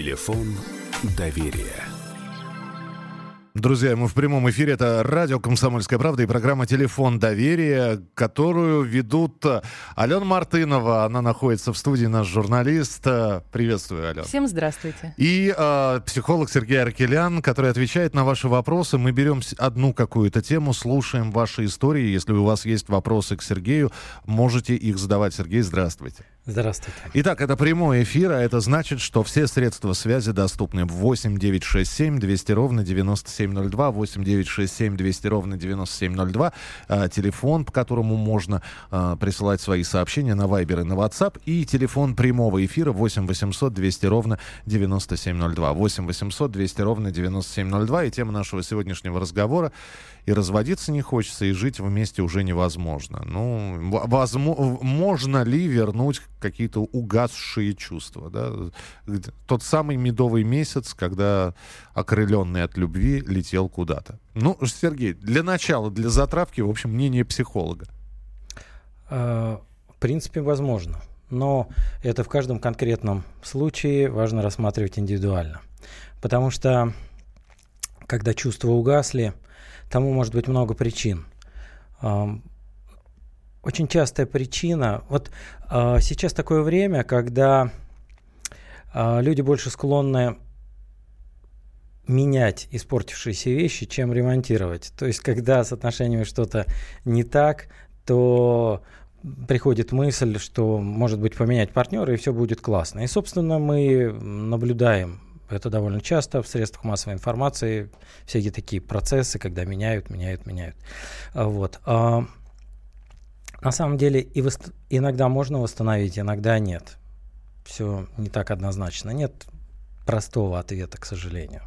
Телефон доверия. Друзья, мы в прямом эфире. Это радио «Комсомольская правда» и программа «Телефон доверия», которую ведут э, Алена Мартынова. Она находится в студии, наш журналист. Э, приветствую, Алена. Всем здравствуйте. И э, психолог Сергей Аркелян, который отвечает на ваши вопросы. Мы берем одну какую-то тему, слушаем ваши истории. Если у вас есть вопросы к Сергею, можете их задавать. Сергей, здравствуйте. Здравствуйте. Итак, это прямой эфир, а это значит, что все средства связи доступны. 8 9 6 7 200 ровно 9702, 8 9 6 7 200 ровно 9702, э, телефон, по которому можно э, присылать свои сообщения на Viber и на WhatsApp, и телефон прямого эфира 8 800 200 ровно 9702, 8 800 200 ровно 9702, и тема нашего сегодняшнего разговора и разводиться не хочется, и жить вместе уже невозможно. Ну, возможно, можно ли вернуть какие-то угасшие чувства? Да? Тот самый медовый месяц, когда окрыленный от любви летел куда-то. Ну, Сергей, для начала, для затравки, в общем, мнение психолога. А, в принципе, возможно. Но это в каждом конкретном случае важно рассматривать индивидуально. Потому что, когда чувства угасли, Тому может быть много причин. Очень частая причина. Вот а, сейчас такое время, когда а, люди больше склонны менять испортившиеся вещи, чем ремонтировать. То есть, когда с отношениями что-то не так, то приходит мысль, что, может быть, поменять партнера, и все будет классно. И, собственно, мы наблюдаем это довольно часто в средствах массовой информации, всякие такие процессы, когда меняют, меняют, меняют. А, вот. А, на самом деле и вос- иногда можно восстановить, иногда нет. Все не так однозначно. Нет простого ответа, к сожалению.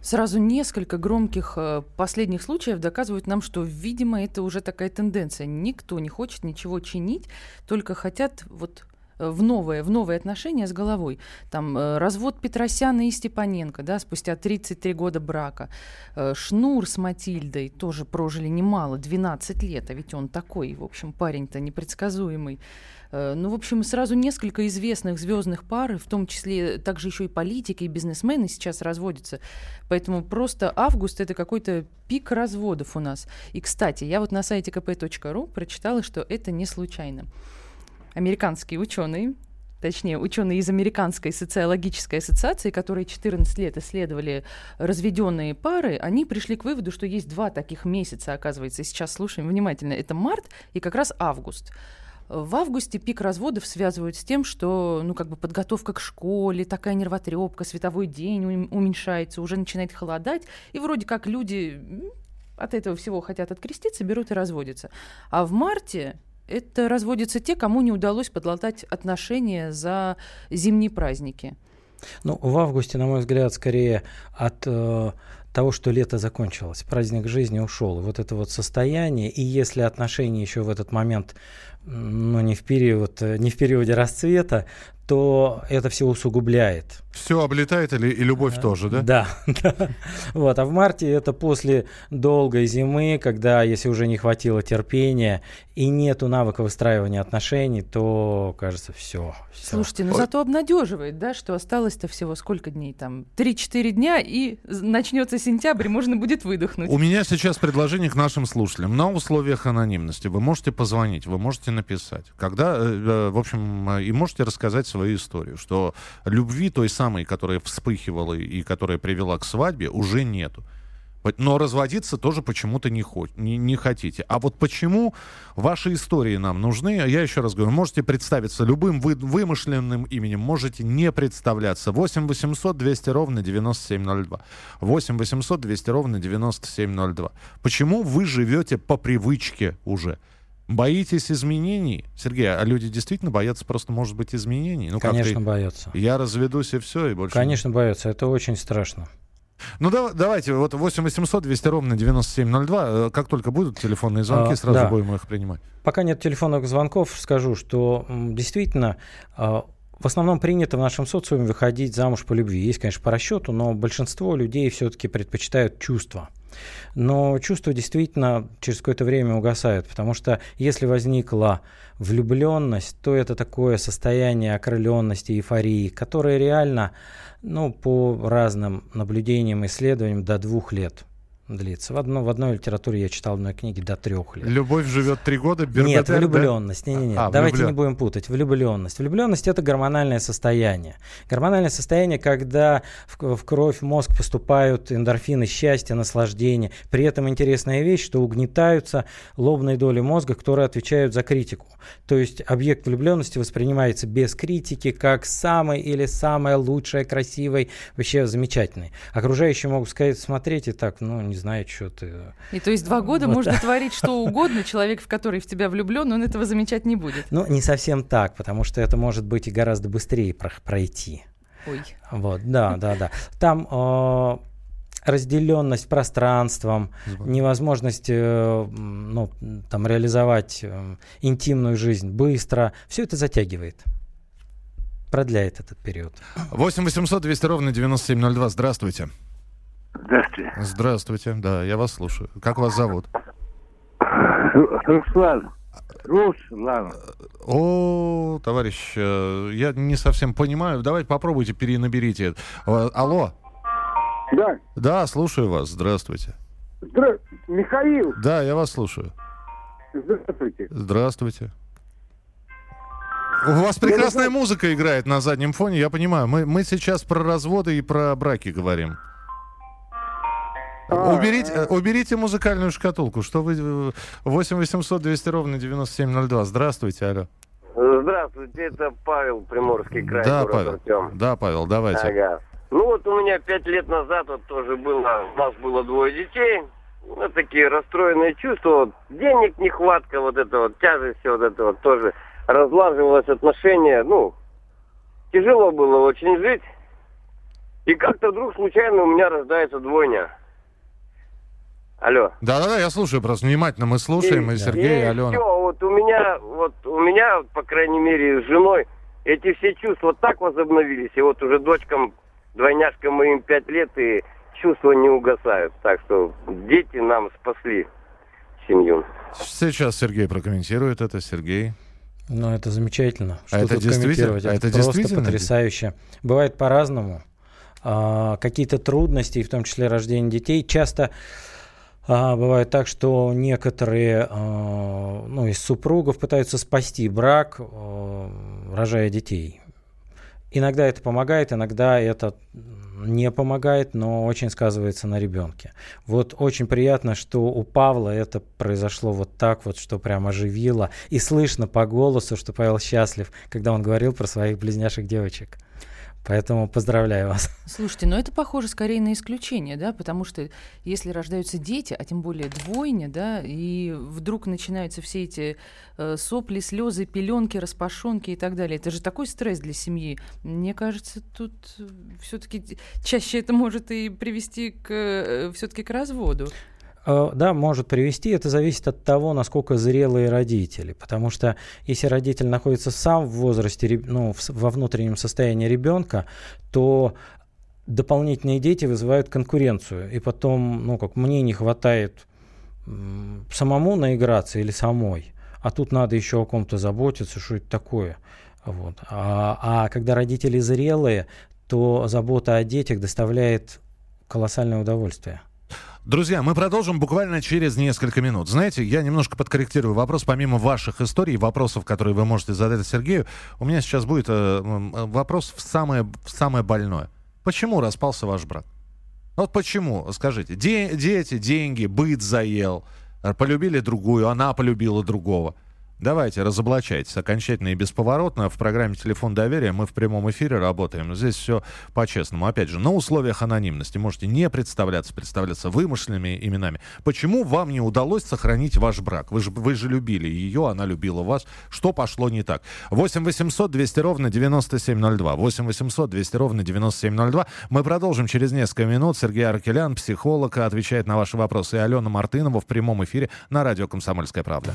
Сразу несколько громких э, последних случаев доказывают нам, что, видимо, это уже такая тенденция. Никто не хочет ничего чинить, только хотят вот в новое, в новые отношения с головой. Там э, развод Петросяна и Степаненко, да, спустя 33 года брака. Э, Шнур с Матильдой тоже прожили немало, 12 лет, а ведь он такой, в общем, парень-то непредсказуемый. Э, ну, в общем, сразу несколько известных звездных пар, в том числе также еще и политики, и бизнесмены сейчас разводятся. Поэтому просто август это какой-то пик разводов у нас. И, кстати, я вот на сайте kp.ru прочитала, что это не случайно американские ученые, точнее, ученые из Американской социологической ассоциации, которые 14 лет исследовали разведенные пары, они пришли к выводу, что есть два таких месяца, оказывается. Сейчас слушаем внимательно. Это март и как раз август. В августе пик разводов связывают с тем, что ну, как бы подготовка к школе, такая нервотрепка, световой день уменьшается, уже начинает холодать, и вроде как люди от этого всего хотят откреститься, берут и разводятся. А в марте это разводятся те, кому не удалось подлатать отношения за зимние праздники. Ну, в августе, на мой взгляд, скорее от э, того, что лето закончилось, праздник жизни ушел. Вот это вот состояние, и если отношения еще в этот момент, ну, не в период, э, не в периоде расцвета, то это все усугубляет. Все облетает или и любовь а, тоже, да? Да, да. Вот, а в марте это после долгой зимы, когда, если уже не хватило терпения и нету навыка выстраивания отношений, то, кажется, все. Слушайте, ну зато обнадеживает, да, что осталось-то всего сколько дней там? 3-4 дня, и начнется сентябрь, можно будет выдохнуть. У меня сейчас предложение к нашим слушателям. На условиях анонимности вы можете позвонить, вы можете написать. Когда, э, э, в общем, э, и можете рассказать свою историю, что любви той самой, которая вспыхивала и которая привела к свадьбе, уже нету. Но разводиться тоже почему-то не, хо- не, не хотите. А вот почему ваши истории нам нужны? Я еще раз говорю, можете представиться любым вы, вымышленным именем, можете не представляться. 8 800 200 ровно 9702. 8 800 200 ровно 9702. Почему вы живете по привычке уже? Боитесь изменений? Сергей, а люди действительно боятся просто, может быть, изменений? Ну, Конечно, боятся. Я разведусь и все, и больше... Конечно, не... боятся. Это очень страшно. Ну, да, давайте, вот 8 800 200 ровно 9702. Э, как только будут телефонные звонки, а, сразу да. будем их принимать. Пока нет телефонных звонков, скажу, что действительно а, в основном принято в нашем социуме выходить замуж по любви. Есть, конечно, по расчету, но большинство людей все-таки предпочитают чувства. Но чувства действительно через какое-то время угасают, потому что если возникла влюбленность, то это такое состояние окрыленности, эйфории, которое реально, ну, по разным наблюдениям, исследованиям, до двух лет – длится. В, одно, в одной литературе я читал в одной книге до трех лет. Любовь живет три года, Бербетер, Нет, влюбленность. Да? Не, не, не. А, Давайте влюблен... не будем путать. Влюбленность. Влюбленность это гормональное состояние. Гормональное состояние, когда в, в кровь, в мозг поступают эндорфины счастья, наслаждения. При этом интересная вещь, что угнетаются лобные доли мозга, которые отвечают за критику. То есть объект влюбленности воспринимается без критики, как самый или самое лучшее, красивый, вообще замечательный. Окружающие могут сказать, смотрите так, ну, не знает, что ты... И то есть два года вот. можно творить что угодно, человек, в который в тебя влюблен, он этого замечать не будет. Ну, не совсем так, потому что это может быть и гораздо быстрее пройти. Ой. Вот, да, да, да. Там э, разделенность пространством, невозможность э, ну, там, реализовать э, интимную жизнь быстро, все это затягивает продляет этот период. 8 800 200 ровно 9702. Здравствуйте. Здравствуйте. Здравствуйте, да, я вас слушаю. Как вас зовут? Руслан. Руслан. О, товарищ, э, я не совсем понимаю. Давайте попробуйте перенаберите. Алло. Да. Да, слушаю вас. Здравствуйте. Здра... Михаил. Да, я вас слушаю. Здравствуйте. Здравствуйте. У вас прекрасная музыка играет на заднем фоне, я понимаю. Мы, мы сейчас про разводы и про браки говорим. А, уберите, э, уберите музыкальную шкатулку. Что вы... 8 800 200 ровно 9702. Здравствуйте, алло. Здравствуйте, это Павел, Приморский край, да, Павел. Артем. Да, Павел, давайте. Ага. Ну вот у меня пять лет назад вот тоже было, у нас было двое детей. Ну, такие расстроенные чувства. Вот, денег нехватка, вот это вот, тяжесть, вот это вот тоже разлаживалось отношения. Ну, тяжело было очень жить. И как-то вдруг случайно у меня рождается двойня. Алло. Да-да-да, я слушаю просто внимательно. Мы слушаем, и, и Сергей, и, и Алена. Все, вот у меня, вот у меня, по крайней мере, с женой эти все чувства так возобновились. И вот уже дочкам, двойняшкам моим пять лет, и чувства не угасают. Так что дети нам спасли семью. Сейчас Сергей прокомментирует это. Сергей. Ну, это замечательно. Что а это действительно? Это, это просто действительно? потрясающе. Бывает по-разному. А, какие-то трудности, в том числе рождение детей, часто а, бывает так, что некоторые а, ну, из супругов пытаются спасти брак, а, рожая детей. Иногда это помогает, иногда это не помогает, но очень сказывается на ребенке. Вот очень приятно, что у Павла это произошло вот так вот, что прям оживило. И слышно по голосу, что Павел счастлив, когда он говорил про своих близняшек девочек. Поэтому поздравляю вас. Слушайте, но это похоже скорее на исключение, да, потому что если рождаются дети, а тем более двойня, да, и вдруг начинаются все эти э, сопли, слезы, пеленки, распашонки и так далее, это же такой стресс для семьи. Мне кажется, тут все-таки чаще это может и привести к э, все-таки к разводу. Э, да, может привести. Это зависит от того, насколько зрелые родители. Потому что если родитель находится сам в возрасте, ну, во внутреннем состоянии ребенка, то дополнительные дети вызывают конкуренцию. И потом, ну, как мне не хватает самому наиграться или самой, а тут надо еще о ком-то заботиться, что это такое. Вот. А, а когда родители зрелые, то забота о детях доставляет колоссальное удовольствие. Друзья, мы продолжим буквально через несколько минут. Знаете, я немножко подкорректирую вопрос. Помимо ваших историй, вопросов, которые вы можете задать Сергею, у меня сейчас будет э, вопрос в самое, в самое больное. Почему распался ваш брак? Вот почему, скажите. Де- дети, деньги, быт заел, э, полюбили другую, она полюбила другого. Давайте, разоблачайтесь окончательно и бесповоротно. В программе «Телефон доверия» мы в прямом эфире работаем. Здесь все по-честному. Опять же, на условиях анонимности. Можете не представляться, представляться вымышленными именами. Почему вам не удалось сохранить ваш брак? Вы же, вы же любили ее, она любила вас. Что пошло не так? 8 800 200 ровно 9702. 8 800 200 ровно 9702. Мы продолжим через несколько минут. Сергей Аркелян, психолог, отвечает на ваши вопросы. И Алена Мартынова в прямом эфире на радио «Комсомольская правда».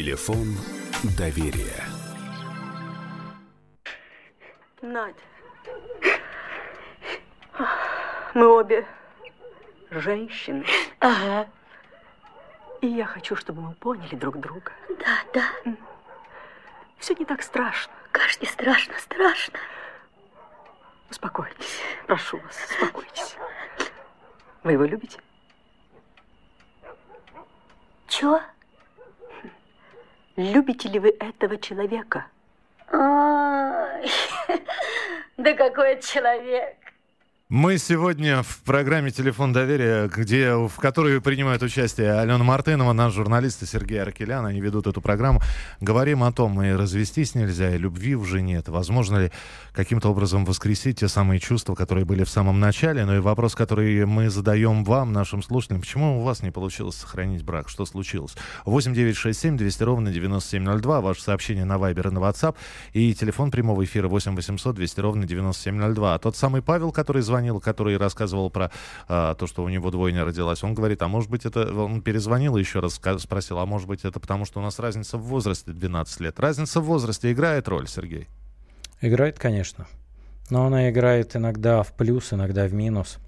Телефон доверия. Надь, мы обе женщины. Ага. И я хочу, чтобы мы поняли друг друга. Да, да. Все не так страшно. Кажется, страшно, страшно. Успокойтесь. Прошу вас, успокойтесь. Вы его любите? Чего? Любите ли вы этого человека? Ой, да какой человек? Мы сегодня в программе «Телефон доверия», где, в которой принимают участие Алена Мартынова, наш журналист и Сергей Аркелян. Они ведут эту программу. Говорим о том, и развестись нельзя, и любви уже нет. Возможно ли каким-то образом воскресить те самые чувства, которые были в самом начале? Ну и вопрос, который мы задаем вам, нашим слушателям. Почему у вас не получилось сохранить брак? Что случилось? 8 9 6 7 200 ровно 9702. Ваше сообщение на Вайбер и на WhatsApp. И телефон прямого эфира 8 800 200 ровно 9702. А тот самый Павел, который звонит звонил, который рассказывал про а, то, что у него двойня родилась, он говорит, а может быть это... Он перезвонил еще раз спросил, а может быть это потому, что у нас разница в возрасте 12 лет. Разница в возрасте играет роль, Сергей? Играет, конечно. Но она играет иногда в плюс, иногда в минус.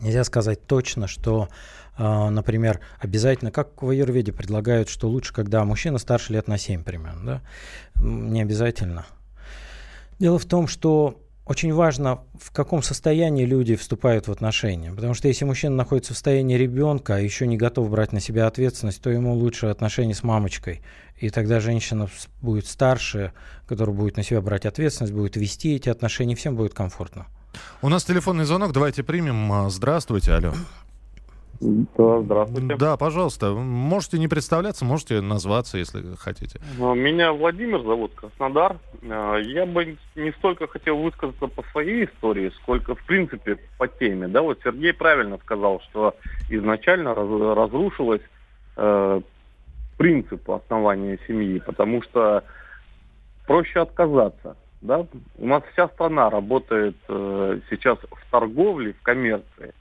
Нельзя сказать точно, что, э, например, обязательно, как в аюрведе предлагают, что лучше, когда мужчина старше лет на 7 примерно. Да? Не обязательно. Дело в том, что очень важно, в каком состоянии люди вступают в отношения. Потому что если мужчина находится в состоянии ребенка, а еще не готов брать на себя ответственность, то ему лучше отношения с мамочкой. И тогда женщина будет старше, которая будет на себя брать ответственность, будет вести эти отношения, всем будет комфортно. У нас телефонный звонок, давайте примем. Здравствуйте, алло. Да, здравствуйте. Да, пожалуйста. Можете не представляться, можете назваться, если хотите. Ну, меня Владимир зовут, Краснодар. А, я бы не столько хотел высказаться по своей истории, сколько, в принципе, по теме. Да, вот Сергей правильно сказал, что изначально раз, разрушилось э, принцип основания семьи, потому что проще отказаться. Да? У нас вся страна работает э, сейчас в торговле, в коммерции.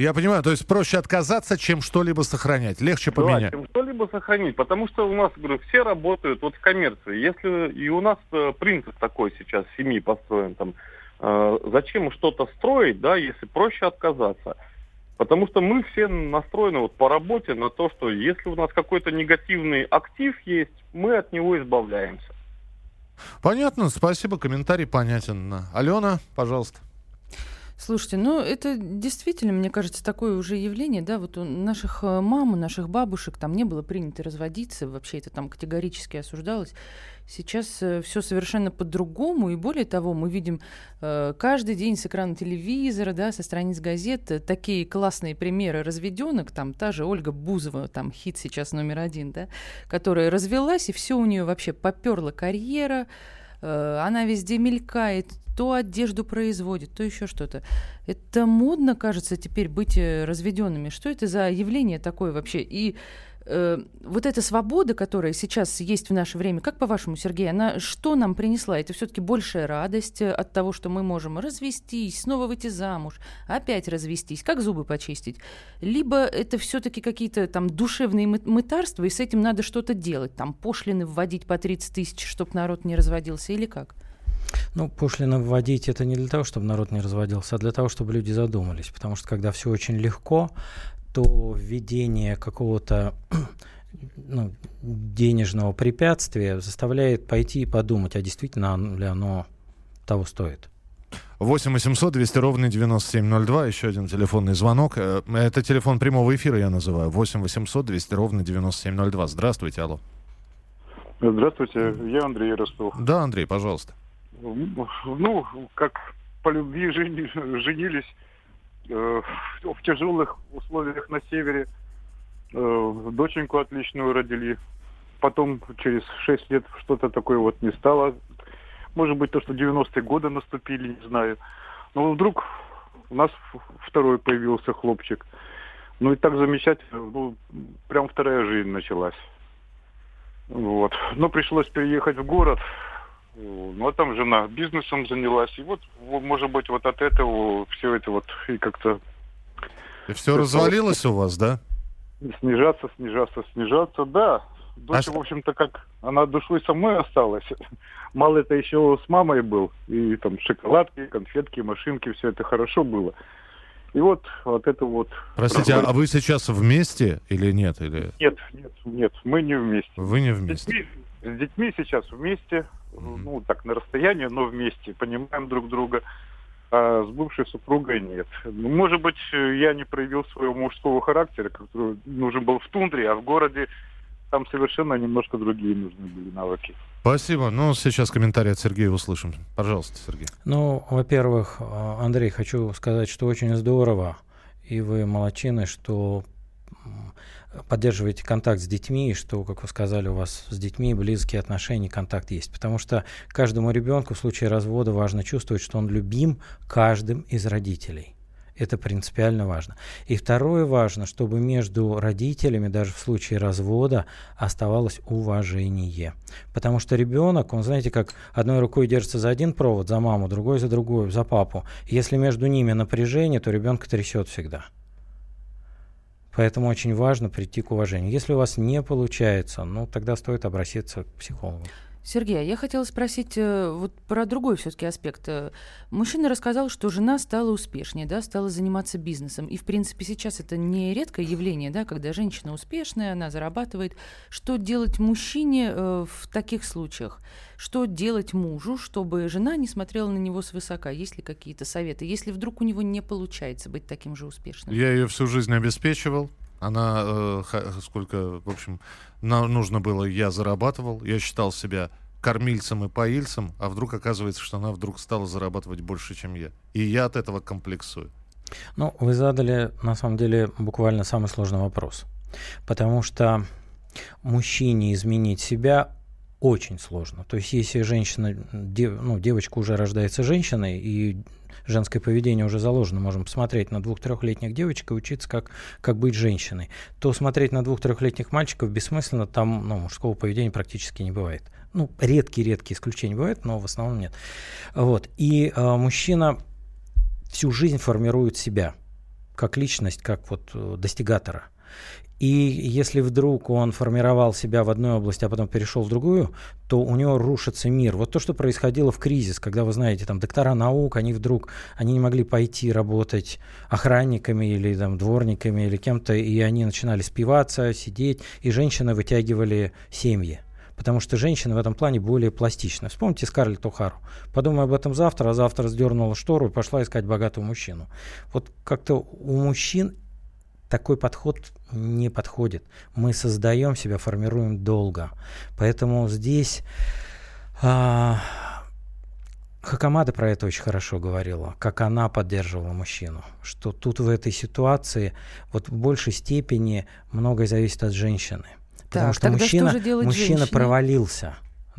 Я понимаю, то есть проще отказаться, чем что-либо сохранять. Легче поменять. Да, чем что-либо сохранить. Потому что у нас, говорю, все работают вот в коммерции. Если и у нас э, принцип такой сейчас семьи построен, там, э, зачем что-то строить, да, если проще отказаться. Потому что мы все настроены вот по работе на то, что если у нас какой-то негативный актив есть, мы от него избавляемся. Понятно, спасибо, комментарий понятен. Алена, пожалуйста. Слушайте, ну это действительно, мне кажется, такое уже явление, да, вот у наших э, мам, у наших бабушек там не было принято разводиться, вообще это там категорически осуждалось. Сейчас э, все совершенно по-другому, и более того, мы видим э, каждый день с экрана телевизора, да, со страниц газет такие классные примеры разведенок, там та же Ольга Бузова, там хит сейчас номер один, да, которая развелась, и все у нее вообще поперла карьера, она везде мелькает, то одежду производит, то еще что-то. Это модно, кажется, теперь быть э, разведенными. Что это за явление такое вообще? И э, вот эта свобода, которая сейчас есть в наше время, как по-вашему, Сергей, она что нам принесла? Это все-таки большая радость э, от того, что мы можем развестись, снова выйти замуж, опять развестись, как зубы почистить? Либо это все-таки какие-то там душевные мытарства, и с этим надо что-то делать, там пошлины вводить по 30 тысяч, чтобы народ не разводился, или как? Ну, пошлины вводить это не для того, чтобы народ не разводился, а для того, чтобы люди задумались. Потому что когда все очень легко, то введение какого-то ну, денежного препятствия заставляет пойти и подумать, а действительно ли оно того стоит. 8 800 200 ровно 9702. Еще один телефонный звонок. Э, это телефон прямого эфира, я называю. 8 800 200 ровно 9702. Здравствуйте, алло. Здравствуйте, я Андрей Ростов. Да, Андрей, пожалуйста ну, как по любви жени, женились в тяжелых условиях на севере. Э, доченьку отличную родили. Потом через 6 лет что-то такое вот не стало. Может быть, то, что 90-е годы наступили, не знаю. Но вдруг у нас второй появился хлопчик. Ну и так замечательно, ну, прям вторая жизнь началась. Вот. Но пришлось переехать в город. Ну, а там жена бизнесом занялась. И вот, может быть, вот от этого все это вот и как-то И все развалилось у вас, да? снижаться, снижаться, снижаться. Да, дочь, А в общем-то, как она душой со мной осталась. Мало это еще с мамой был. И там шоколадки, конфетки, машинки, все это хорошо было. И вот, вот это вот... Простите, а а вы сейчас вместе или нет? Или Нет, нет, нет, мы не вместе. вы не С вместе? детьми, с детьми сейчас вместе, ну, так, на расстоянии, но вместе, понимаем друг друга. А с бывшей супругой нет. Ну, Может быть, я не проявил своего мужского характера, который нужен был в тундре, а в городе там совершенно немножко другие нужны были навыки. Спасибо. Ну, сейчас комментарий от Сергея услышим. Пожалуйста, Сергей. Ну, во-первых, э, Андрей, хочу сказать, что очень здорово, и вы молодчины, что поддерживаете контакт с детьми, и что, как вы сказали, у вас с детьми близкие отношения, контакт есть. Потому что каждому ребенку в случае развода важно чувствовать, что он любим каждым из родителей. Это принципиально важно. И второе важно, чтобы между родителями, даже в случае развода, оставалось уважение. Потому что ребенок, он, знаете, как одной рукой держится за один провод, за маму, другой за другую, за папу. Если между ними напряжение, то ребенка трясет всегда. Поэтому очень важно прийти к уважению. Если у вас не получается, ну тогда стоит обратиться к психологу. Сергей, а я хотела спросить э, вот про другой все-таки аспект. Э, Мужчина рассказал, что жена стала успешнее, да, стала заниматься бизнесом. И, в принципе, сейчас это не редкое явление, да, когда женщина успешная, она зарабатывает. Что делать мужчине э, в таких случаях? Что делать мужу, чтобы жена не смотрела на него свысока? Есть ли какие-то советы? Если вдруг у него не получается быть таким же успешным? Я ее всю жизнь обеспечивал. Она, э, сколько, в общем, на- нужно было, я зарабатывал. Я считал себя кормильцем и поильцем, а вдруг оказывается, что она вдруг стала зарабатывать больше, чем я. И я от этого комплексую. Ну, вы задали, на самом деле, буквально самый сложный вопрос. Потому что мужчине изменить себя очень сложно. То есть, если женщина, дев- ну, девочка уже рождается женщиной, и женское поведение уже заложено, можем посмотреть на двух-трехлетних девочек и учиться, как, как быть женщиной, то смотреть на двух-трехлетних мальчиков бессмысленно, там ну, мужского поведения практически не бывает. Ну, редкие-редкие исключения бывают, но в основном нет. Вот. И э, мужчина всю жизнь формирует себя как личность, как вот э, достигатора. И если вдруг он формировал себя в одной области, а потом перешел в другую, то у него рушится мир. Вот то, что происходило в кризис, когда, вы знаете, там доктора наук, они вдруг, они не могли пойти работать охранниками или там дворниками или кем-то, и они начинали спиваться, сидеть, и женщины вытягивали семьи. Потому что женщины в этом плане более пластичны. Вспомните Скарлетт О'Хару. Подумай об этом завтра, а завтра сдернула штору и пошла искать богатого мужчину. Вот как-то у мужчин такой подход не подходит. Мы создаем себя, формируем долго. Поэтому здесь а, Хакамада про это очень хорошо говорила, как она поддерживала мужчину, что тут в этой ситуации вот в большей степени многое зависит от женщины. Потому Так, что что мужчина, делать мужчина женщине? провалился,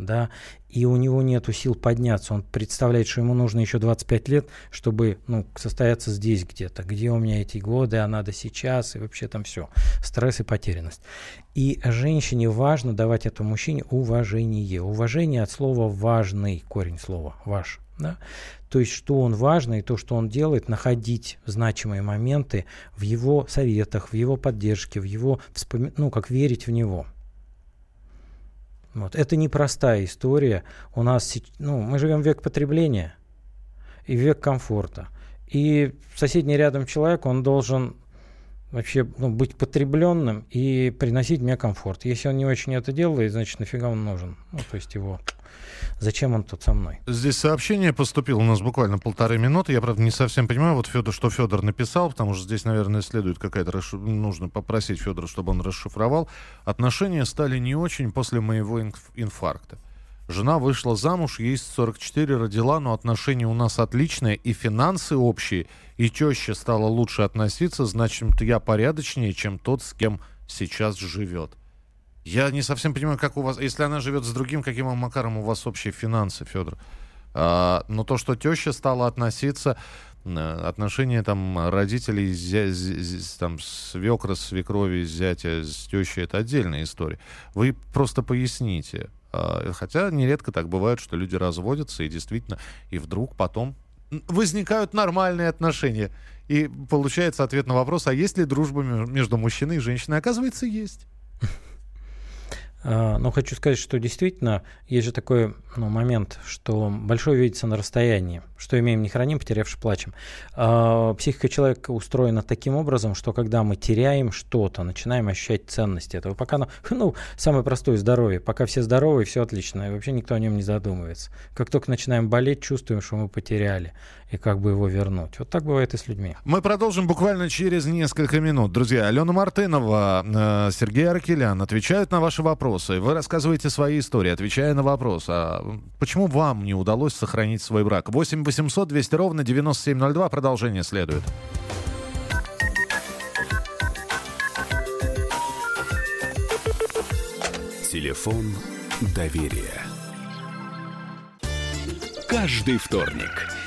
да, и у него нет сил подняться. Он представляет, что ему нужно еще 25 лет, чтобы ну, состояться здесь где-то. Где у меня эти годы, а надо сейчас, и вообще там все. Стресс и потерянность. И женщине важно давать этому мужчине уважение. Уважение от слова «важный», корень слова «ваш». Да? То есть, что он важно, и то, что он делает, находить значимые моменты в его советах, в его поддержке, в его вспоми... ну, как верить в него. Вот. Это непростая история. У нас, ну, мы живем в век потребления и век комфорта. И соседний рядом человек, он должен вообще ну, быть потребленным и приносить мне комфорт. Если он не очень это делает, значит, нафига он нужен? Ну, то есть его... Зачем он тут со мной? Здесь сообщение поступило у нас буквально полторы минуты. Я, правда, не совсем понимаю, вот Федор, что Федор написал, потому что здесь, наверное, следует какая-то... расш- Нужно попросить Федора, чтобы он расшифровал. Отношения стали не очень после моего инф- инфаркта. Жена вышла замуж, ей 44 родила, но отношения у нас отличные, и финансы общие, и теща стала лучше относиться, значит, я порядочнее, чем тот, с кем сейчас живет. Я не совсем понимаю, как у вас... Если она живет с другим, каким макаром у вас общие финансы, Федор? А, но то, что теща стала относиться отношения там родителей, зя, там, свекра, свекрови, зятя с тещей, это отдельная история. Вы просто поясните. А, хотя нередко так бывает, что люди разводятся, и действительно, и вдруг потом возникают нормальные отношения. И получается ответ на вопрос, а есть ли дружба между мужчиной и женщиной? Оказывается, есть. А, но хочу сказать, что действительно есть же такой ну, момент, что большое видится на расстоянии. Что имеем, не храним, потерявши плачем. А, психика человека устроена таким образом, что когда мы теряем что-то, начинаем ощущать ценность этого. Пока, ну, ну самое простое здоровье. Пока все здоровы, все отлично. И вообще никто о нем не задумывается. Как только начинаем болеть, чувствуем, что мы потеряли. И как бы его вернуть. Вот так бывает и с людьми. Мы продолжим буквально через несколько минут. Друзья, Алена Мартынова, э, Сергей Аркелян отвечают на ваши вопросы. Вы рассказываете свои истории, отвечая на вопрос, а почему вам не удалось сохранить свой брак? 8 800 200 ровно 9702. Продолжение следует. Телефон доверия. Каждый вторник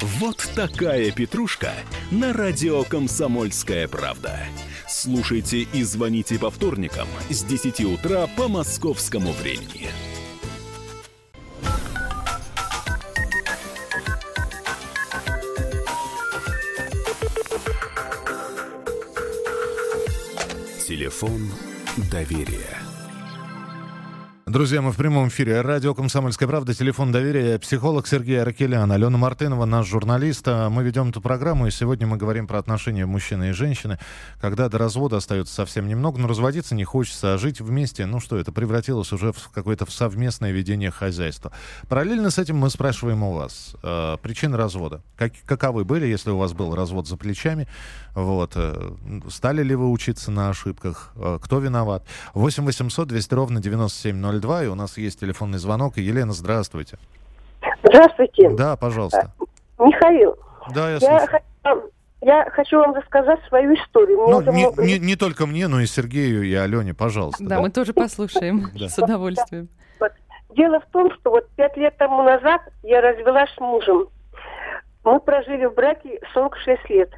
Вот такая петрушка на радио «Комсомольская правда». Слушайте и звоните по вторникам с 10 утра по московскому времени. Телефон доверия. Друзья, мы в прямом эфире. Радио «Комсомольская правда», телефон доверия, психолог Сергей Аракелян, Алена Мартынова, наш журналист. А мы ведем эту программу, и сегодня мы говорим про отношения мужчины и женщины, когда до развода остается совсем немного, но разводиться не хочется, а жить вместе, ну что, это превратилось уже в какое-то совместное ведение хозяйства. Параллельно с этим мы спрашиваем у вас э, причины развода. Как, каковы были, если у вас был развод за плечами? Вот. Э, стали ли вы учиться на ошибках? Э, кто виноват? 8 800 200 ровно 9702, и у нас есть телефонный звонок. И Елена, здравствуйте. Здравствуйте. Да, пожалуйста. Э, Михаил. Да, я, я хочу, я хочу вам рассказать свою историю. Мне ну, не, много... не, не только мне, но и Сергею, и Алене, пожалуйста. Да, да. мы тоже послушаем с удовольствием. Дело в том, что вот пять лет тому назад я развелась с мужем. Мы прожили в браке 46 лет.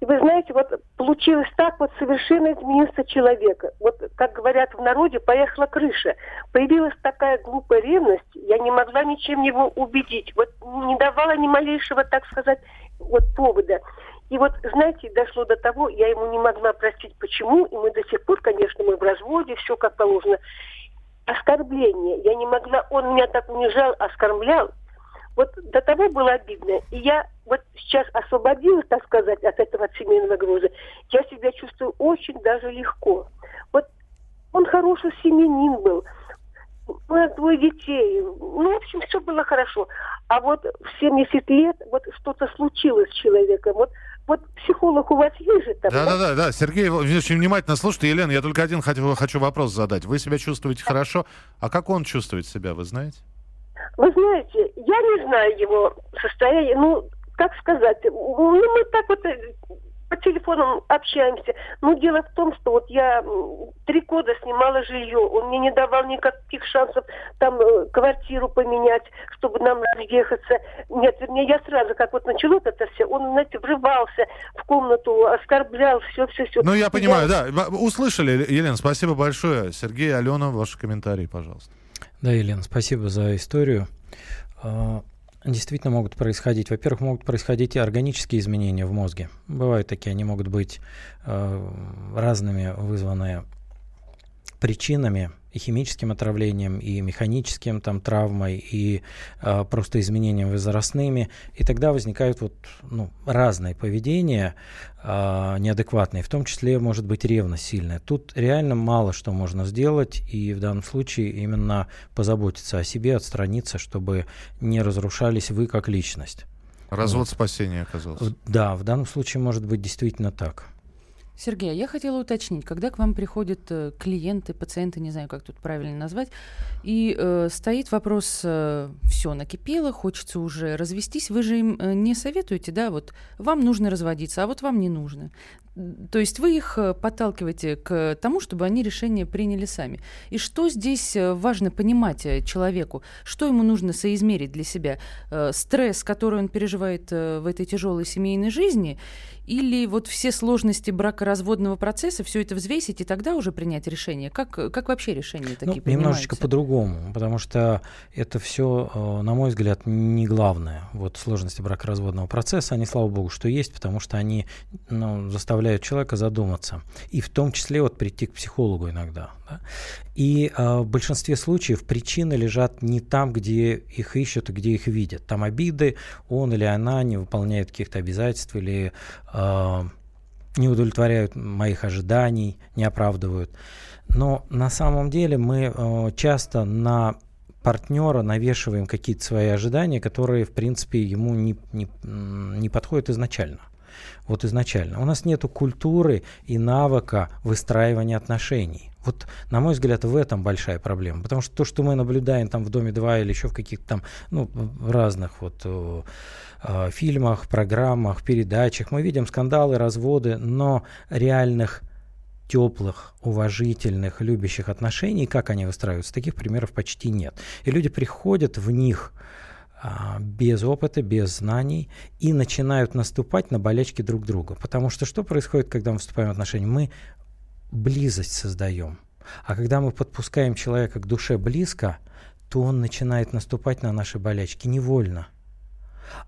И вы знаете, вот получилось так, вот совершенно изменился человек. Вот, как говорят в народе, поехала крыша. Появилась такая глупая ревность, я не могла ничем его убедить. Вот не давала ни малейшего, так сказать, вот повода. И вот, знаете, дошло до того, я ему не могла простить, почему, и мы до сих пор, конечно, мы в разводе, все как положено. Оскорбление. Я не могла, он меня так унижал, оскорблял, вот до того было обидно. И я вот сейчас освободилась, так сказать, от этого от семейного груза. Я себя чувствую очень даже легко. Вот он хороший семенин был. У нас двое детей. Ну, в общем, все было хорошо. А вот в 70 лет вот что-то случилось с человеком. Вот вот психолог у вас есть же там? Да, да, да, да. Сергей очень внимательно слушайте. Елена, я только один хочу, хочу вопрос задать. Вы себя чувствуете хорошо, а как он чувствует себя, вы знаете? Вы знаете, я не знаю его состояние, ну, как сказать, ну, мы так вот э, по телефону общаемся. Но дело в том, что вот я три года снимала жилье, он мне не давал никаких шансов там э, квартиру поменять, чтобы нам разъехаться. Нет, вернее, я сразу, как вот началось это все, он, знаете, врывался в комнату, оскорблял, все-все-все. Ну, я понимаю, я... да. Услышали, Елена, спасибо большое. Сергей, Алена, ваши комментарии, пожалуйста. Да, Елена, спасибо за историю. А, действительно могут происходить. Во-первых, могут происходить и органические изменения в мозге. Бывают такие, они могут быть а, разными, вызванные причинами и химическим отравлением, и механическим там травмой, и э, просто изменением возрастными. И тогда возникают вот, ну, разные поведения э, неадекватные, в том числе может быть ревность сильная. Тут реально мало что можно сделать, и в данном случае именно позаботиться о себе, отстраниться, чтобы не разрушались вы как личность. Развод вот. спасения оказался. Да, в данном случае может быть действительно так. Сергей, а я хотела уточнить, когда к вам приходят э, клиенты, пациенты, не знаю, как тут правильно назвать, и э, стоит вопрос, э, все накипело, хочется уже развестись, вы же им э, не советуете, да, вот вам нужно разводиться, а вот вам не нужно. То есть вы их э, подталкиваете к тому, чтобы они решение приняли сами. И что здесь э, важно понимать э, человеку? Что ему нужно соизмерить для себя? Стресс, который он переживает в этой тяжелой семейной жизни, или вот все сложности бракоразводного процесса, все это взвесить и тогда уже принять решение? Как, как вообще решения такие ну, принимаются? Немножечко по-другому, потому что это все, на мой взгляд, не главное. Вот сложности бракоразводного процесса, они, слава богу, что есть, потому что они ну, заставляют заставляют человека задуматься. И в том числе вот прийти к психологу иногда. Да? И э, в большинстве случаев причины лежат не там, где их ищут и где их видят. Там обиды, он или она не выполняет каких-то обязательств или э, не удовлетворяют моих ожиданий, не оправдывают. Но на самом деле мы э, часто на партнера навешиваем какие-то свои ожидания, которые, в принципе, ему не, не, не подходят изначально вот изначально. У нас нет культуры и навыка выстраивания отношений. Вот, на мой взгляд, в этом большая проблема. Потому что то, что мы наблюдаем там в «Доме 2» или еще в каких-то там, ну, разных вот э, э, фильмах, программах, передачах, мы видим скандалы, разводы, но реальных теплых, уважительных, любящих отношений, как они выстраиваются, таких примеров почти нет. И люди приходят в них без опыта, без знаний и начинают наступать на болячки друг друга. Потому что что происходит, когда мы вступаем в отношения? Мы близость создаем. А когда мы подпускаем человека к душе близко, то он начинает наступать на наши болячки невольно.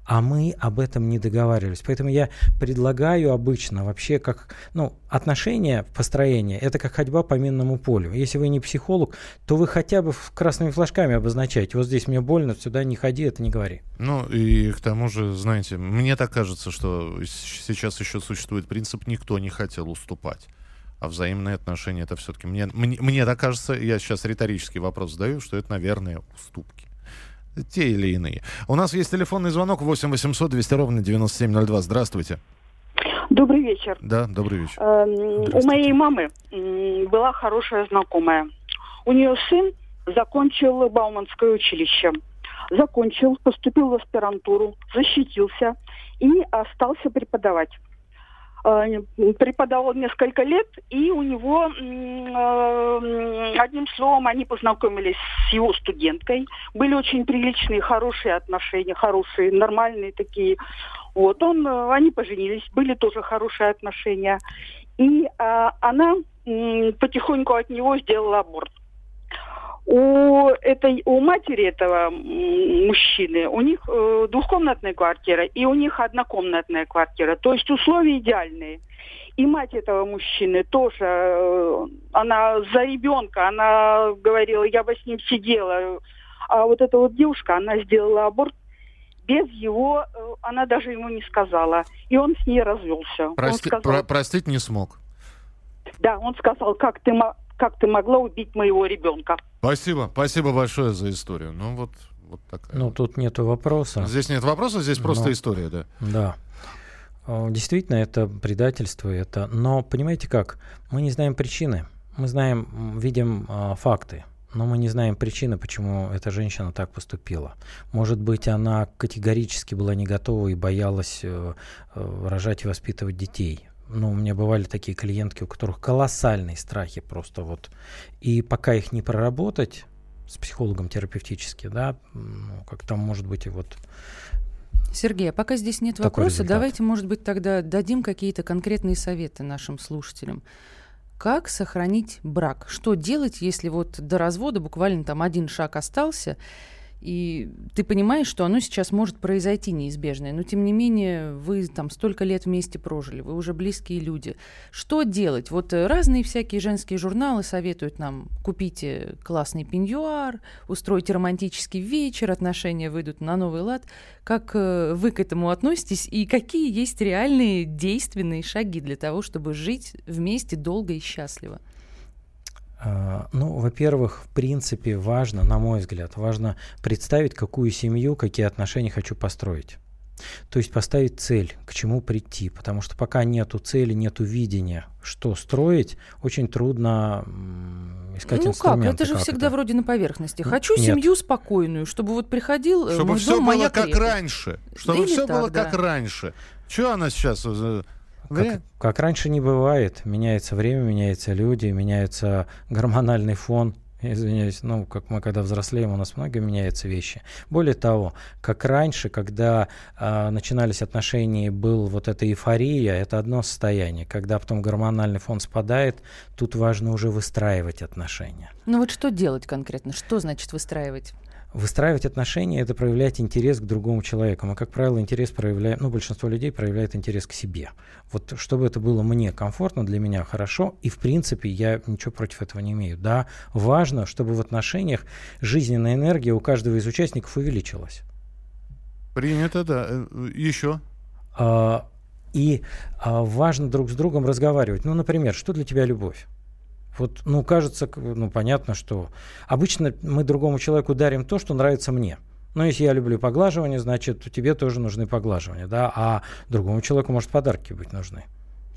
А мы об этом не договаривались. Поэтому я предлагаю обычно вообще как, ну, отношения, построение, это как ходьба по минному полю. Если вы не психолог, то вы хотя бы красными флажками обозначаете. Вот здесь мне больно, сюда не ходи, это не говори. Ну, и к тому же, знаете, мне так кажется, что сейчас еще существует принцип «никто не хотел уступать». А взаимные отношения это все-таки... Мне, мне, мне так кажется, я сейчас риторический вопрос задаю, что это, наверное, уступки те или иные. У нас есть телефонный звонок 8 800 200 ровно 9702. Здравствуйте. Добрый вечер. Да, добрый вечер. Эм, у моей мамы была хорошая знакомая. У нее сын закончил Бауманское училище. Закончил, поступил в аспирантуру, защитился и остался преподавать. Э, преподавал несколько лет, и у него, э, одним словом, они познакомились с его студенткой. Были очень приличные, хорошие отношения, хорошие, нормальные такие. Вот он, э, они поженились, были тоже хорошие отношения. И а, она потихоньку от него сделала аборт у этой у матери этого мужчины у них э, двухкомнатная квартира и у них однокомнатная квартира, то есть условия идеальные. И мать этого мужчины тоже, э, она за ребенка, она говорила, я бы с ним сидела. А вот эта вот девушка, она сделала аборт без его, э, она даже ему не сказала. И он с ней развелся. Прости, сказал, про простить не смог. Да, он сказал, как ты, как ты могла убить моего ребенка. Спасибо, спасибо большое за историю. Ну вот, вот такая. Ну тут нету вопроса. Здесь нет вопроса, здесь просто Но... история, да. Да. Действительно, это предательство, это. Но понимаете как? Мы не знаем причины. Мы знаем, видим э, факты, но мы не знаем причины, почему эта женщина так поступила. Может быть, она категорически была не готова и боялась э, э, рожать и воспитывать детей ну, у меня бывали такие клиентки, у которых колоссальные страхи просто вот. И пока их не проработать с психологом терапевтически, да, ну, как там может быть и вот Сергей, а пока здесь нет вопроса, давайте, может быть, тогда дадим какие-то конкретные советы нашим слушателям. Как сохранить брак? Что делать, если вот до развода буквально там один шаг остался, И ты понимаешь, что оно сейчас может произойти неизбежное, но тем не менее вы там столько лет вместе прожили, вы уже близкие люди. Что делать? Вот э, разные всякие женские журналы советуют нам купите классный пеньюар, устройте романтический вечер, отношения выйдут на новый лад. Как э, вы к этому относитесь и какие есть реальные действенные шаги для того, чтобы жить вместе долго и счастливо? А, ну, во-первых, в принципе, важно, на мой взгляд, важно представить, какую семью, какие отношения хочу построить. То есть поставить цель, к чему прийти. Потому что пока нету цели, нету видения, что строить, очень трудно искать ну инструменты. как, это же как всегда это. вроде на поверхности. Хочу Нет. семью спокойную, чтобы вот приходил э, Чтобы все дом, было как крепость. раньше. Чтобы Или все так, было да. как раньше. Что она сейчас? Э, Как, как раньше не бывает. Меняется время, меняются люди, меняется гормональный фон. Извиняюсь, ну, как мы когда взрослеем, у нас много меняются вещи. Более того, как раньше, когда а, начинались отношения, был вот эта эйфория, это одно состояние. Когда потом гормональный фон спадает, тут важно уже выстраивать отношения. Ну вот что делать конкретно? Что значит выстраивать? Выстраивать отношения – это проявлять интерес к другому человеку. Мы, как правило, интерес проявляем, ну, большинство людей проявляет интерес к себе. Вот чтобы это было мне комфортно, для меня хорошо, и, в принципе, я ничего против этого не имею. Да, важно, чтобы в отношениях жизненная энергия у каждого из участников увеличилась. Принято, да. Э, Еще? А, и а, важно друг с другом разговаривать. Ну, например, что для тебя любовь? Вот, ну, кажется, ну, понятно, что обычно мы другому человеку дарим то, что нравится мне. Но если я люблю поглаживание, значит, тебе тоже нужны поглаживания, да, а другому человеку, может, подарки быть нужны.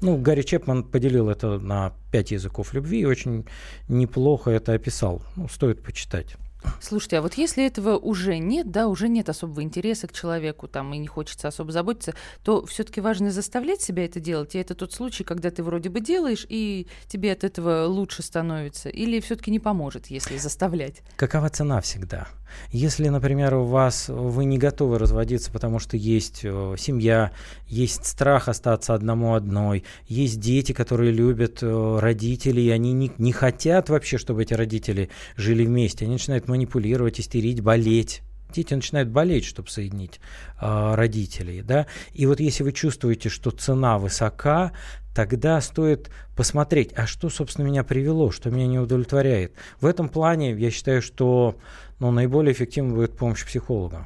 Ну, Гарри Чепман поделил это на пять языков любви и очень неплохо это описал. Ну, стоит почитать. Слушайте, а вот если этого уже нет, да, уже нет особого интереса к человеку, там, и не хочется особо заботиться, то все-таки важно заставлять себя это делать. И это тот случай, когда ты вроде бы делаешь, и тебе от этого лучше становится. Или все-таки не поможет, если заставлять. Какова цена всегда? Если, например, у вас вы не готовы разводиться, потому что есть э, семья, есть страх остаться одному одной, есть дети, которые любят э, родителей, и они не, не хотят вообще, чтобы эти родители жили вместе. Они начинают манипулировать, истерить, болеть. Дети начинают болеть, чтобы соединить э, родителей, да. И вот если вы чувствуете, что цена высока, тогда стоит посмотреть, а что, собственно, меня привело, что меня не удовлетворяет. В этом плане я считаю, что ну, наиболее эффективна будет помощь психолога.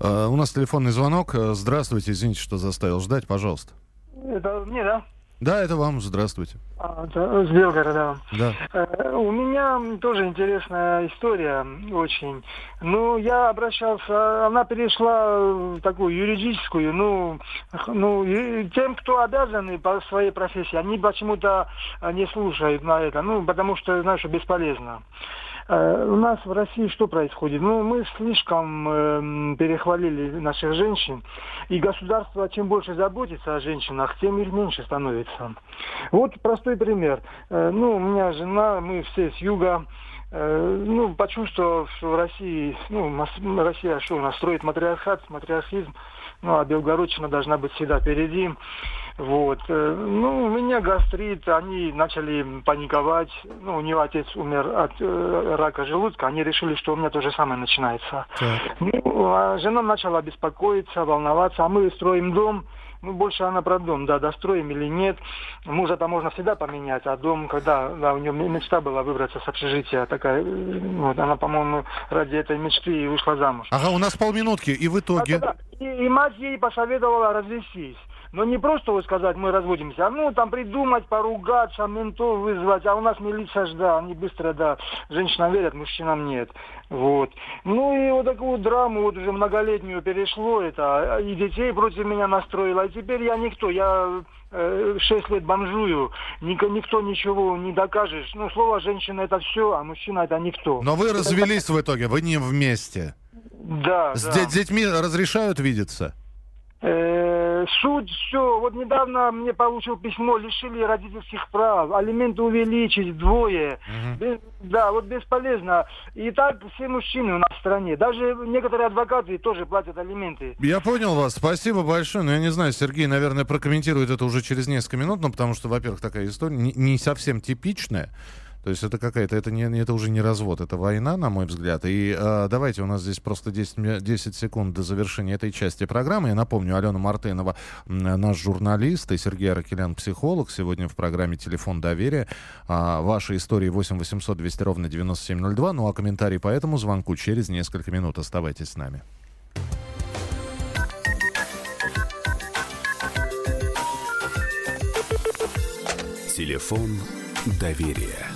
Э, У нас телефонный звонок. Здравствуйте, извините, что заставил ждать, пожалуйста. Это мне, да? Да, это вам, здравствуйте. А, это с Белгорода. Да. Э, У меня тоже интересная история очень. Ну, я обращался, она перешла в такую юридическую, ну, ну, тем, кто обязаны по своей профессии, они почему-то не слушают на это, ну, потому что, знаешь, бесполезно. Э, У нас в России что происходит? Ну, мы слишком эм, перехвалили наших женщин, и государство чем больше заботится о женщинах, тем их меньше становится. Вот простой пример. Э, Ну, у меня жена, мы все с юга, э, ну, почувствовав, что в России, ну, Россия что у нас строит матриархат, матриархизм, ну, а Белгородчина должна быть всегда впереди. Вот. э, Ну, у меня гастрит, они начали паниковать. Ну, у нее отец умер от э, рака желудка, они решили, что у меня то же самое начинается. Ну, а жена начала беспокоиться, волноваться, а мы строим дом. Ну, больше она про дом, да, достроим или нет. Мужа-то можно всегда поменять, а дом, когда, да, у нее мечта была выбраться с общежития такая, вот, она, по-моему, ради этой мечты и вышла замуж. Ага, у нас полминутки, и в итоге... И, и мать ей посоветовала развестись. Но не просто вот сказать, мы разводимся, а ну там придумать, поругаться, ментов вызвать, а у нас милиция ж, да, они быстро, да, женщинам верят, мужчинам нет. Вот. Ну и вот такую драму вот уже многолетнюю перешло это, и детей против меня настроило, и теперь я никто, я э, шесть лет бомжую, ник- никто ничего не докажешь. Ну, слово женщина это все, а мужчина это никто. Но вы развелись в итоге, вы не вместе. Да, С да. де- детьми разрешают видеться? Э, Суть все. Вот недавно мне получил письмо, лишили родительских прав, алименты увеличить вдвое. Без- да, вот бесполезно. И так все мужчины у нас в стране. Даже некоторые адвокаты тоже платят алименты. Я понял вас, спасибо большое. Но я не знаю, Сергей, наверное, прокомментирует это уже через несколько минут, ну, потому что, во-первых, такая история не, не совсем типичная. То есть это какая-то, это, не, это уже не развод, это война, на мой взгляд. И э, давайте, у нас здесь просто 10, 10 секунд до завершения этой части программы. Я напомню, Алена Мартынова, наш журналист, и Сергей Аракелян, психолог, сегодня в программе «Телефон доверия». А, ваши истории 8 800 200 ровно 9702. Ну а комментарий по этому звонку через несколько минут. Оставайтесь с нами. Телефон доверия.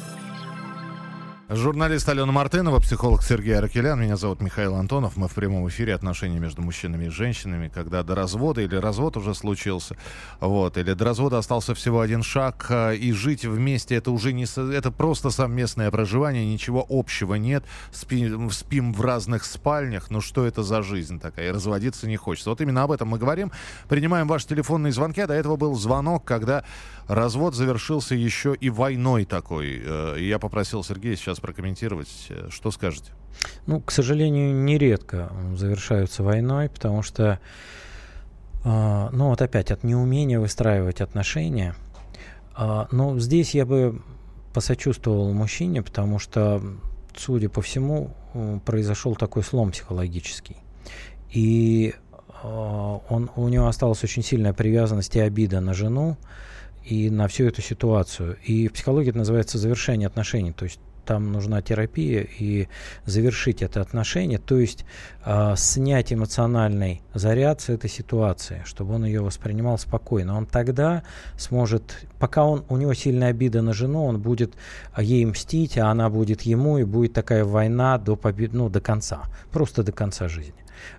Журналист Алена Мартынова, психолог Сергей Аракелян. Меня зовут Михаил Антонов. Мы в прямом эфире отношения между мужчинами и женщинами, когда до развода или развод уже случился, вот, или до развода остался всего один шаг, а, и жить вместе это уже не... Это просто совместное проживание, ничего общего нет. Спим, спим в разных спальнях. Ну что это за жизнь такая? И разводиться не хочется. Вот именно об этом мы говорим. Принимаем ваши телефонные звонки. А до этого был звонок, когда развод завершился еще и войной такой. Э, я попросил Сергея сейчас прокомментировать. Э, что скажете? Ну, к сожалению, нередко завершаются войной, потому что, э, ну вот опять, от неумения выстраивать отношения. Э, но здесь я бы посочувствовал мужчине, потому что, судя по всему, произошел такой слом психологический. И э, он, у него осталась очень сильная привязанность и обида на жену, и на всю эту ситуацию. И в психологии это называется завершение отношений. То есть там нужна терапия и завершить это отношение, то есть э, снять эмоциональный заряд с этой ситуации, чтобы он ее воспринимал спокойно. Он тогда сможет, пока он, у него сильная обида на жену, он будет ей мстить, а она будет ему, и будет такая война до, побед, ну, до конца, просто до конца жизни.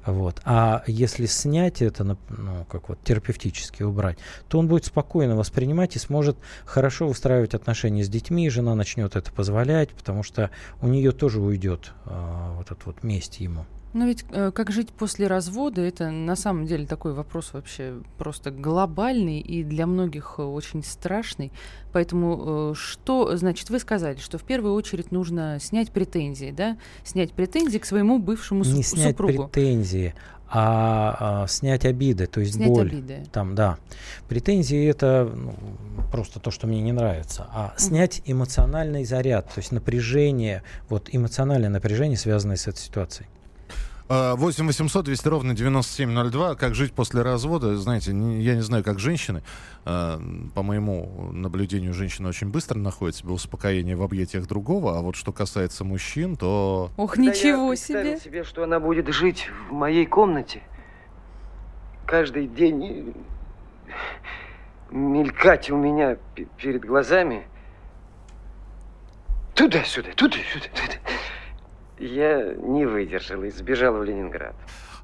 Вот. А если снять это, ну, как вот терапевтически убрать, то он будет спокойно воспринимать и сможет хорошо выстраивать отношения с детьми, и жена начнет это позволять, потому что у нее тоже уйдет э, вот эта вот месть ему. Но ведь э, как жить после развода, это на самом деле такой вопрос вообще просто глобальный и для многих э, очень страшный. Поэтому э, что, значит, вы сказали, что в первую очередь нужно снять претензии, да? Снять претензии к своему бывшему Не су- снять супругу. претензии, а, а снять обиды, то есть Снять боль. обиды. Там, да. Претензии это ну, просто то, что мне не нравится. А снять эмоциональный заряд, то есть напряжение, вот эмоциональное напряжение, связанное с этой ситуацией. 8 800 200 ровно 9702. Как жить после развода? Знаете, не- я не знаю, как женщины. э, По моему наблюдению, женщина очень быстро находит себе успокоение в объятиях другого. А вот что касается мужчин, то... Ох, Когда ничего я себе. себе, что она будет жить в моей комнате, каждый день мелькать у меня перед глазами, туда-сюда, туда-сюда, туда. Я не выдержал и сбежал в Ленинград.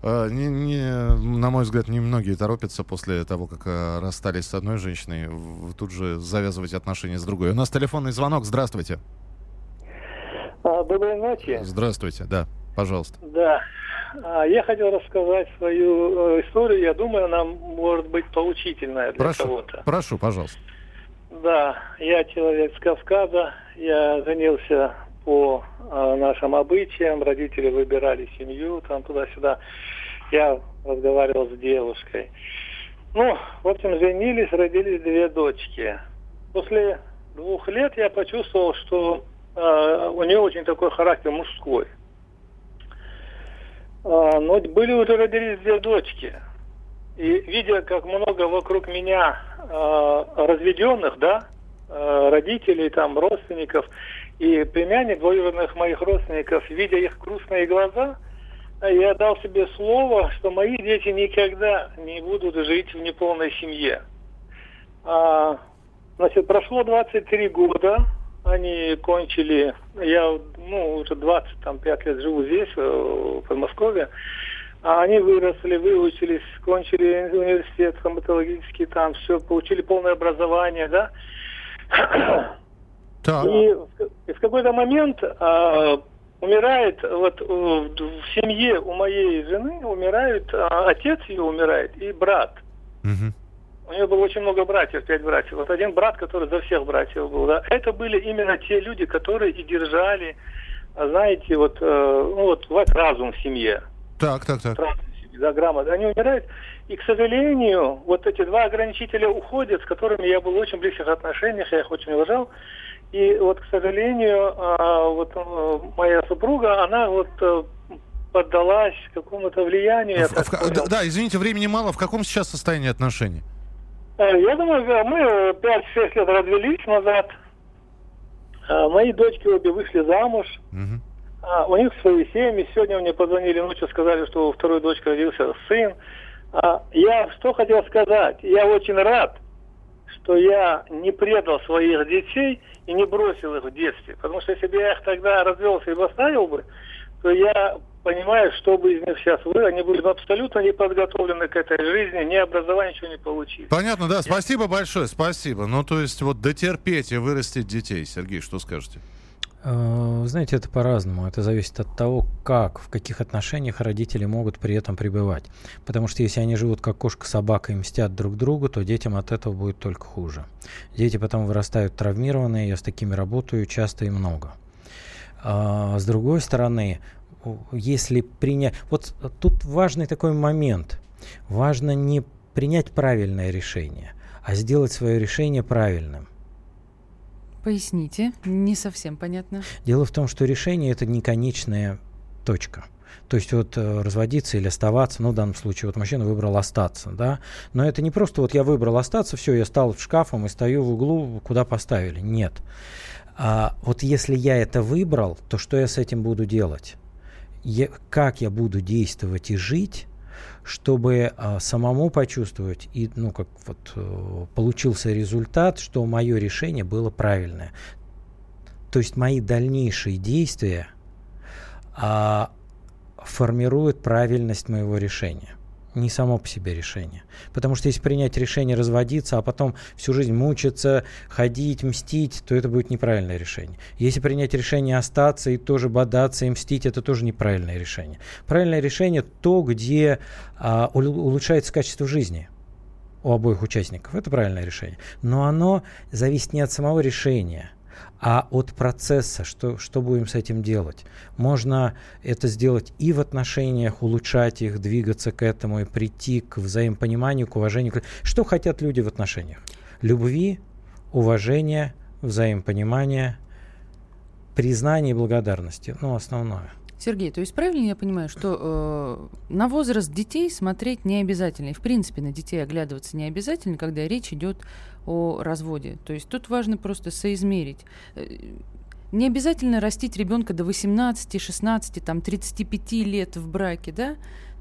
э, не- не- на мой взгляд, немногие торопятся после того, как э, расстались с одной женщиной, тут же завязывать отношения с другой. У нас телефонный звонок. Здравствуйте. А, Доброй ночи. Здравствуйте, да, пожалуйста. Да. А, Я хотел рассказать свою э, историю. Я думаю, она может быть поучительная для Прошу, кого-то. прошу, пожалуйста. Да, я человек с Кавказа. Я женился по э, нашим обычаям. Родители выбирали семью, там туда-сюда. Я разговаривал с девушкой. Ну, в общем, женились, родились две дочки. После двух лет я почувствовал, что э, у нее очень такой характер мужской. А, но были уже родились две дочки. И видя, как много вокруг меня э, разведенных, да, э, родителей, там, родственников, и племянник двоюродных моих родственников, видя их грустные глаза, я дал себе слово, что мои дети никогда не будут жить в неполной семье. А, значит, прошло 23 года, они кончили, я ну, уже 25 лет живу здесь, э, в Подмосковье, а они выросли, выучились, кончили университет стоматологический, там все, получили полное образование, да. Так. И, в- в какой-то момент а, умирает, вот в, в семье у моей жены умирает, а, отец ее умирает и брат. Мгм. У нее было очень много братьев, пять братьев. Вот один брат, который за всех братьев был. Да, это были именно те люди, которые и держали, а, знаете, вот, э, ну, вот, вот разум в семье. Так, так, так. Разум в семье, да, грамотно. Они умирают. И, к сожалению, вот эти два ограничителя уходят, с которыми я был в очень близких отношениях, я их очень уважал. И вот, к сожалению, а, вот э, моя супруга, она вот э, поддалась какому-то влиянию. я В- так в- да, да, извините, времени мало. В каком сейчас состоянии отношений? Э, Я думаю, мы 5-6 лет развелись назад. А, Мои дочки обе вышли замуж. А, У них свои семьи. Сегодня мне позвонили ночью, сказали, что у второй дочки родился сын. А, Я что хотел сказать? Я очень рад, что я не предал своих детей и не бросил их в детстве. Потому что если бы я их тогда развелся и оставил бы, то я понимаю, что бы из них сейчас вы, они были бы абсолютно не подготовлены к этой жизни, ни образования ничего не получили. Понятно, да. Спасибо большое, спасибо. Ну, то есть, вот дотерпеть и вырастить детей. Сергей, что скажете? Э, Знаете, это по-разному. Это зависит от того, как, в каких отношениях родители могут при этом пребывать. Потому что если они живут как кошка-собака и мстят друг другу, то детям от этого будет только хуже. Дети потом вырастают травмированные, я с такими работаю часто и много. А, с другой стороны, если принять... Вот тут важный такой момент. Важно не принять правильное решение, а сделать свое решение правильным. Поясните, не совсем понятно. Дело в том, что решение это не конечная точка. То есть вот э, разводиться или оставаться, ну в данном случае вот мужчина выбрал остаться, да, но это не просто вот я выбрал остаться, все, я стал шкафом и стою в углу, куда поставили, нет. А вот если я это выбрал, то что я с этим буду делать? Я- как я буду действовать и жить, чтобы а, самому почувствовать и, ну, как вот э, получился результат, что мое решение было правильное. То есть мои дальнейшие действия а, формируют правильность моего решения. Не само по себе решение. Потому что если принять решение разводиться, а потом всю жизнь мучиться, ходить, мстить, то это будет неправильное решение. Если принять решение остаться и тоже бодаться и мстить, это тоже неправильное решение. Правильное решение то, где а, улу- улучшается качество жизни у обоих участников. Это правильное решение. Но оно зависит не от самого решения, а от процесса, что, что будем с этим делать. Можно это сделать и в отношениях, улучшать их, двигаться к этому и прийти к взаимопониманию, к уважению. Что хотят люди в отношениях? Любви, уважения, взаимопонимания, признания и благодарности. Ну, основное. Сергей, то есть правильно я понимаю, что э, на возраст детей смотреть не обязательно, и в принципе на детей оглядываться не обязательно, когда речь идет о разводе. То есть тут важно просто соизмерить. Э, Не обязательно растить ребенка до 18, 16, там, 35 лет в браке, да?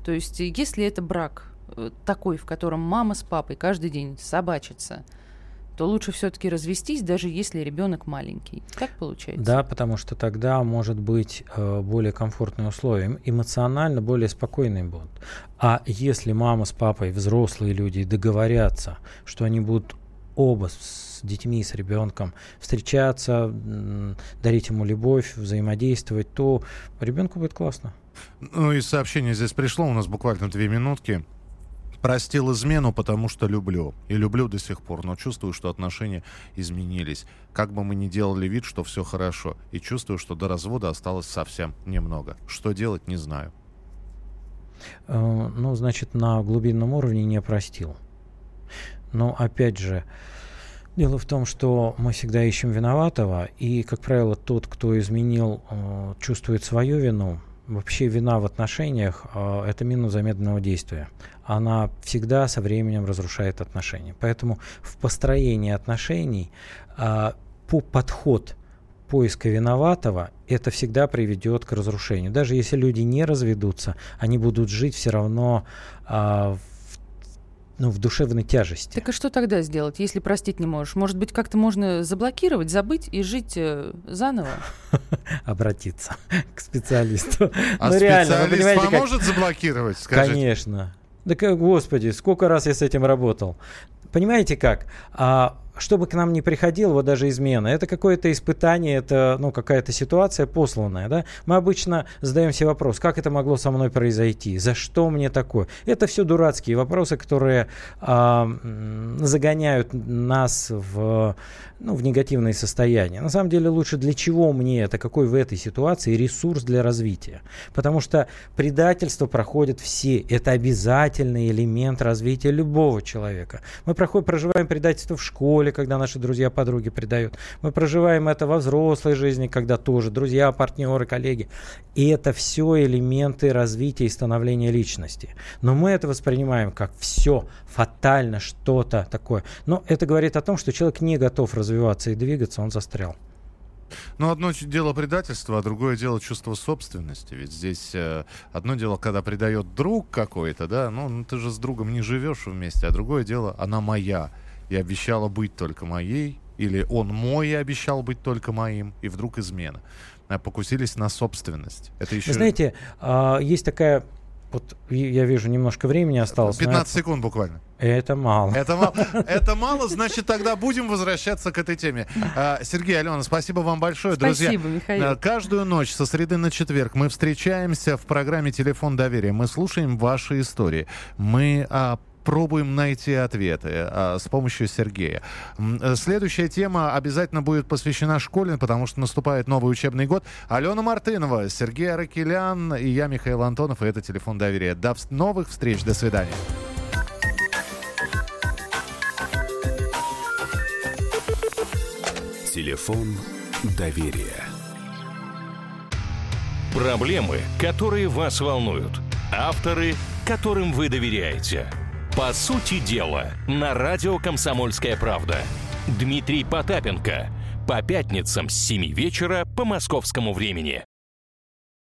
То есть э, если это брак э, такой, в котором мама с папой каждый день собачатся, то лучше все-таки развестись, даже если ребенок маленький. Так получается? Да, потому что тогда может быть более комфортные условия, Эм- эмоционально более спокойные будут. А если мама с папой, взрослые люди, договорятся, что они будут оба с детьми, с ребенком встречаться, дарить ему любовь, взаимодействовать, то ребенку будет классно. Ну и сообщение здесь пришло, у нас буквально две минутки. Простил измену, потому что люблю. И люблю до сих пор, но чувствую, что отношения изменились. Как бы мы ни делали вид, что все хорошо. И чувствую, что до развода осталось совсем немного. Что делать, не знаю. Э, ну, значит, на глубинном уровне не простил. Но опять же, дело в том, что мы всегда ищем виноватого, и, как правило, тот, кто изменил, э, чувствует свою вину. Вообще вина в отношениях э, это мина замедленного действия. Она всегда со временем разрушает отношения. Поэтому в построении отношений э, по подход поиска виноватого, это всегда приведет к разрушению. Даже если люди не разведутся, они будут жить все равно а, ну, в душевной тяжести. Так а что тогда сделать, если простить не можешь? Может быть, как-то можно заблокировать, забыть и жить э, заново? Обратиться к специалисту. А Ну, реально, вы специалист понимаете, как- поможет заблокировать, скажите? Конечно. Да, как, господи, сколько раз я с этим работал. Понимаете как? А, что бы к нам ни приходило, вот даже измена, это какое-то испытание, это ну, какая-то ситуация посланная. Да? Мы обычно задаем себе вопрос, как это могло со мной произойти, за что мне такое. Это все дурацкие вопросы, которые а, загоняют нас в, ну, в негативное состояние. На самом деле лучше для чего мне это, какой в этой ситуации ресурс для развития. Потому что предательство проходит все. Это обязательный элемент развития любого человека. Мы проходим, проживаем предательство в школе, когда наши друзья, подруги предают. Мы проживаем это во взрослой жизни, когда тоже друзья, партнеры, коллеги. И это все элементы развития и становления личности. Но мы это воспринимаем как все фатально, что-то такое. Но это говорит о том, что человек не готов развиваться и двигаться, он застрял. Ну, одно дело предательство, а другое дело чувство собственности. Ведь здесь э, одно дело, когда предает друг какой-то, да, ну, ну ты же с другом не живешь вместе, а другое дело, она моя и обещала быть только моей, или он мой и обещал быть только моим, и вдруг измена. А покусились на собственность. Это еще... Вы знаете, э, есть такая вот я вижу, немножко времени осталось. 15 секунд буквально. Это мало. Это мало, это мало, значит, тогда будем возвращаться к этой теме. А, Сергей, Алена, спасибо вам большое, спасибо, друзья. Спасибо, Михаил. А, каждую ночь со среды на четверг мы встречаемся в программе «Телефон доверия». Мы слушаем ваши истории. Мы а, пробуем найти ответы а, с помощью Сергея. Э, следующая тема обязательно будет посвящена школе, потому что наступает новый учебный год. Алена Мартынова, Сергей Аракелян и я, Михаил Антонов, и это «Телефон доверия». До новых встреч, до свидания. Телефон доверия. Проблемы, которые вас волнуют. Авторы, которым вы доверяете. По сути дела, на радио «Комсомольская правда». Дмитрий Потапенко. По пятницам с 7 вечера по московскому времени.